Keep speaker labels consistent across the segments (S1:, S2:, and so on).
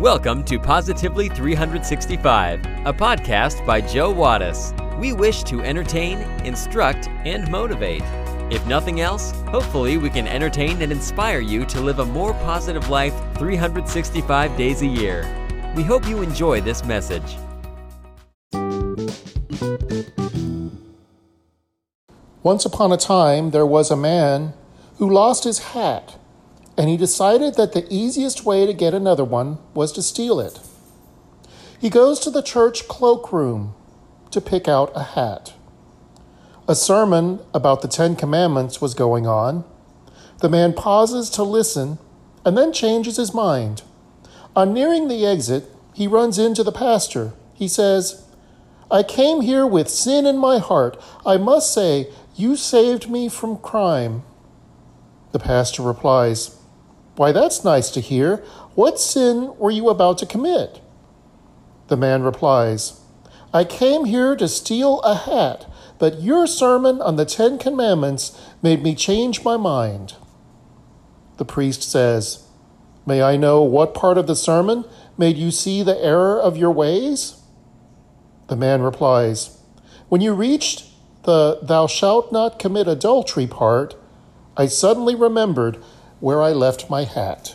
S1: Welcome to Positively 365, a podcast by Joe Wattis. We wish to entertain, instruct, and motivate. If nothing else, hopefully we can entertain and inspire you to live a more positive life 365 days a year. We hope you enjoy this message.
S2: Once upon a time, there was a man who lost his hat, and he decided that the easiest way to get another one was to steal it. He goes to the church cloakroom to pick out a hat. A sermon about the Ten Commandments was going on. The man pauses to listen and then changes his mind. On nearing the exit, he runs into the pastor. He says, I came here with sin in my heart. I must say, you saved me from crime. The pastor replies, Why, that's nice to hear. What sin were you about to commit? The man replies, I came here to steal a hat, but your sermon on the Ten Commandments made me change my mind. The priest says, May I know what part of the sermon made you see the error of your ways? The man replies, When you reached the thou shalt not commit adultery part, I suddenly remembered where I left my hat.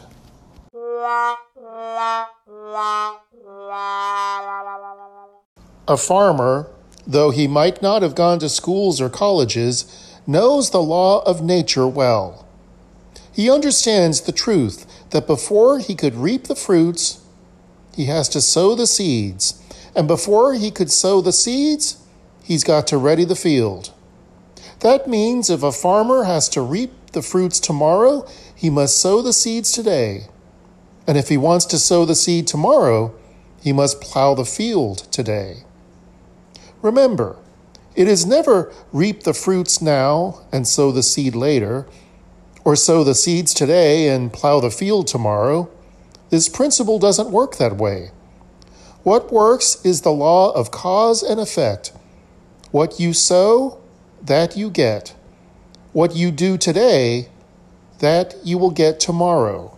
S2: A farmer, though he might not have gone to schools or colleges, knows the law of nature well. He understands the truth that before he could reap the fruits, he has to sow the seeds, and before he could sow the seeds, he's got to ready the field. That means if a farmer has to reap the fruits tomorrow, he must sow the seeds today. And if he wants to sow the seed tomorrow, he must plow the field today. Remember, it is never reap the fruits now and sow the seed later, or sow the seeds today and plow the field tomorrow. This principle doesn't work that way. What works is the law of cause and effect. What you sow, that you get. What you do today, that you will get tomorrow.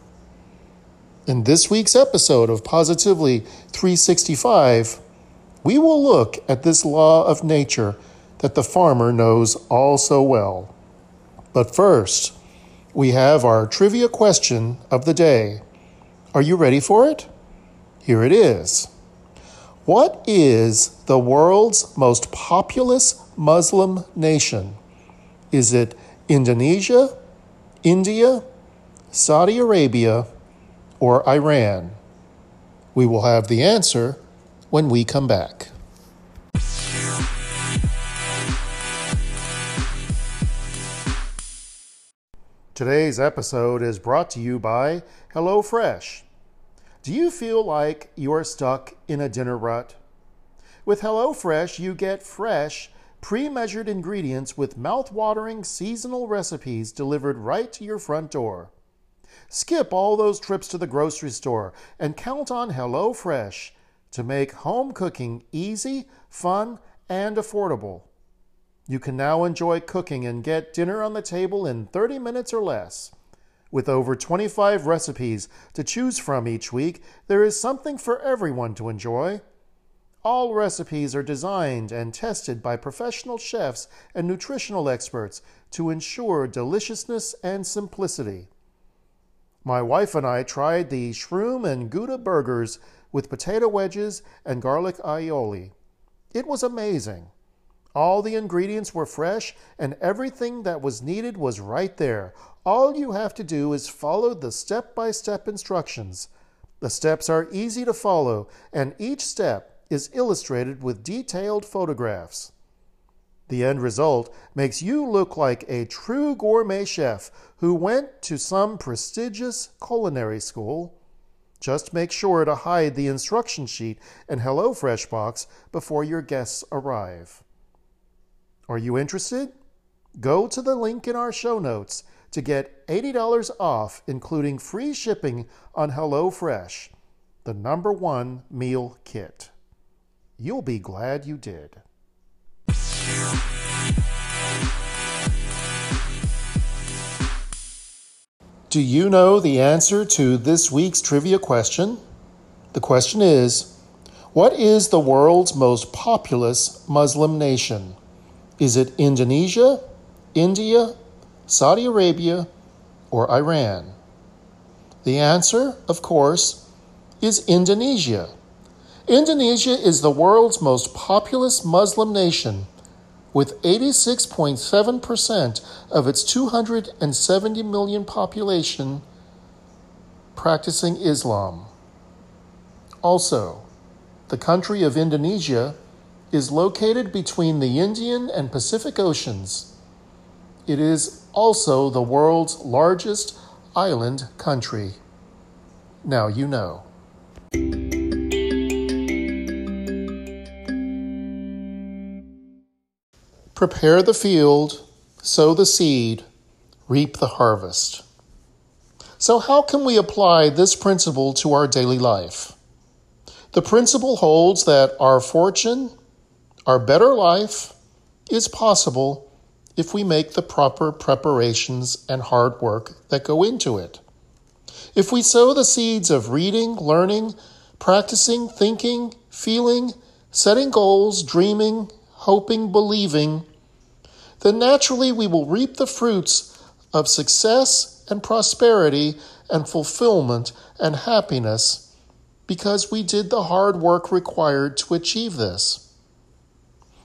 S2: In this week's episode of Positively 365, we will look at this law of nature that the farmer knows all so well. But first, we have our trivia question of the day. Are you ready for it? Here it is. What is the world's most populous Muslim nation? Is it Indonesia, India, Saudi Arabia, or Iran? We will have the answer when we come back. Today's episode is brought to you by HelloFresh. Do you feel like you are stuck in a dinner rut? With HelloFresh, you get fresh, pre measured ingredients with mouth-watering seasonal recipes delivered right to your front door. Skip all those trips to the grocery store and count on HelloFresh to make home cooking easy, fun, and affordable. You can now enjoy cooking and get dinner on the table in 30 minutes or less. With over 25 recipes to choose from each week, there is something for everyone to enjoy. All recipes are designed and tested by professional chefs and nutritional experts to ensure deliciousness and simplicity. My wife and I tried the shroom and Gouda burgers with potato wedges and garlic aioli. It was amazing. All the ingredients were fresh and everything that was needed was right there, all you have to do is follow the step by step instructions. The steps are easy to follow, and each step is illustrated with detailed photographs. The end result makes you look like a true gourmet chef who went to some prestigious culinary school. Just make sure to hide the instruction sheet and HelloFresh box before your guests arrive. Are you interested? Go to the link in our show notes to get $80 off, including free shipping on HelloFresh, the number one meal kit. You'll be glad you did. Do you know the answer to this week's trivia question? The question is What is the world's most populous Muslim nation? Is it Indonesia, India, Saudi Arabia, or Iran? The answer, of course, is Indonesia. Indonesia is the world's most populous Muslim nation, with 86.7% of its 270 million population practicing Islam. Also, the country of Indonesia is located between the Indian and Pacific Oceans. It is also the world's largest island country. Now you know. Prepare the field, sow the seed, reap the harvest. So, how can we apply this principle to our daily life? The principle holds that our fortune, our better life, is possible if we make the proper preparations and hard work that go into it. If we sow the seeds of reading, learning, practicing, thinking, feeling, setting goals, dreaming, hoping, believing, then naturally we will reap the fruits of success and prosperity and fulfillment and happiness because we did the hard work required to achieve this.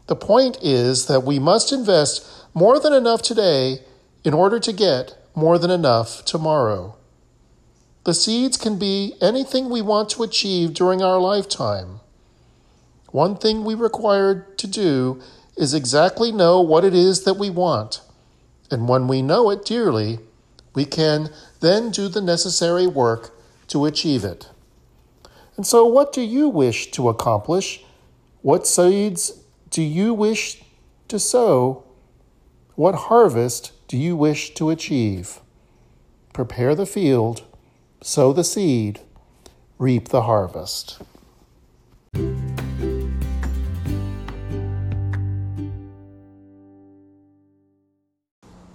S2: The point is that we must invest more than enough today in order to get more than enough tomorrow. The seeds can be anything we want to achieve during our lifetime. One thing we require to do is exactly know what it is that we want. And when we know it dearly, we can then do the necessary work to achieve it. And so, what do you wish to accomplish? What seeds do you wish to sow? What harvest do you wish to achieve? Prepare the field, sow the seed, reap the harvest.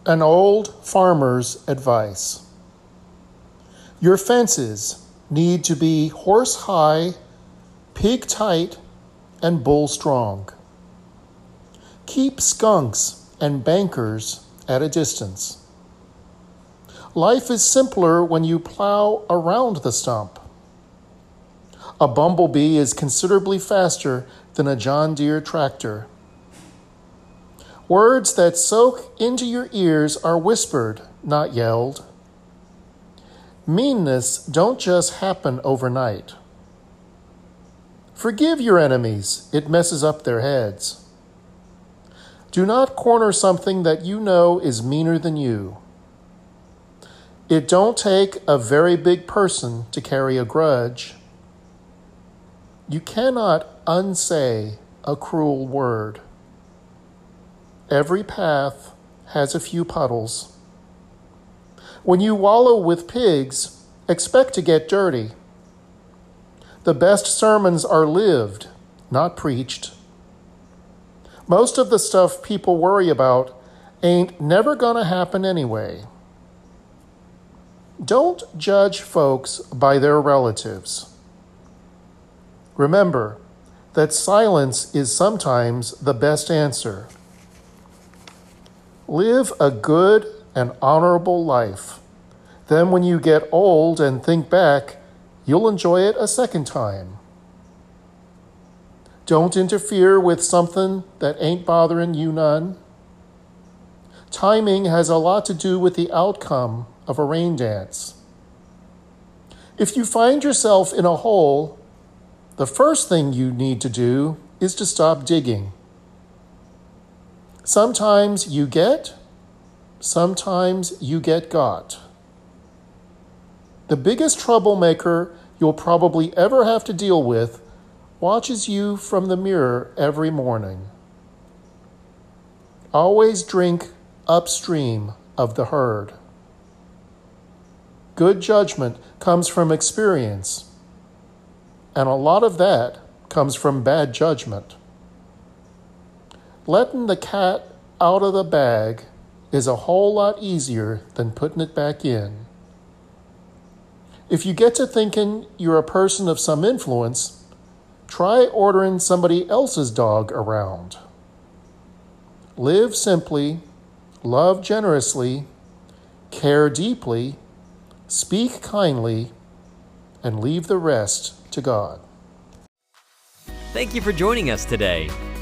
S2: An old farmer's advice. Your fences need to be horse high, pig tight, and bull strong. Keep skunks and bankers at a distance. Life is simpler when you plow around the stump. A bumblebee is considerably faster than a John Deere tractor. Words that soak into your ears are whispered, not yelled. Meanness don't just happen overnight. Forgive your enemies, it messes up their heads. Do not corner something that you know is meaner than you. It don't take a very big person to carry a grudge. You cannot unsay a cruel word. Every path has a few puddles. When you wallow with pigs, expect to get dirty. The best sermons are lived, not preached. Most of the stuff people worry about ain't never gonna happen anyway. Don't judge folks by their relatives. Remember that silence is sometimes the best answer. Live a good and honorable life. Then, when you get old and think back, you'll enjoy it a second time. Don't interfere with something that ain't bothering you none. Timing has a lot to do with the outcome of a rain dance. If you find yourself in a hole, the first thing you need to do is to stop digging. Sometimes you get, sometimes you get got. The biggest troublemaker you'll probably ever have to deal with watches you from the mirror every morning. Always drink upstream of the herd. Good judgment comes from experience, and a lot of that comes from bad judgment. Letting the cat out of the bag is a whole lot easier than putting it back in. If you get to thinking you're a person of some influence, try ordering somebody else's dog around. Live simply, love generously, care deeply, speak kindly, and leave the rest to God.
S1: Thank you for joining us today.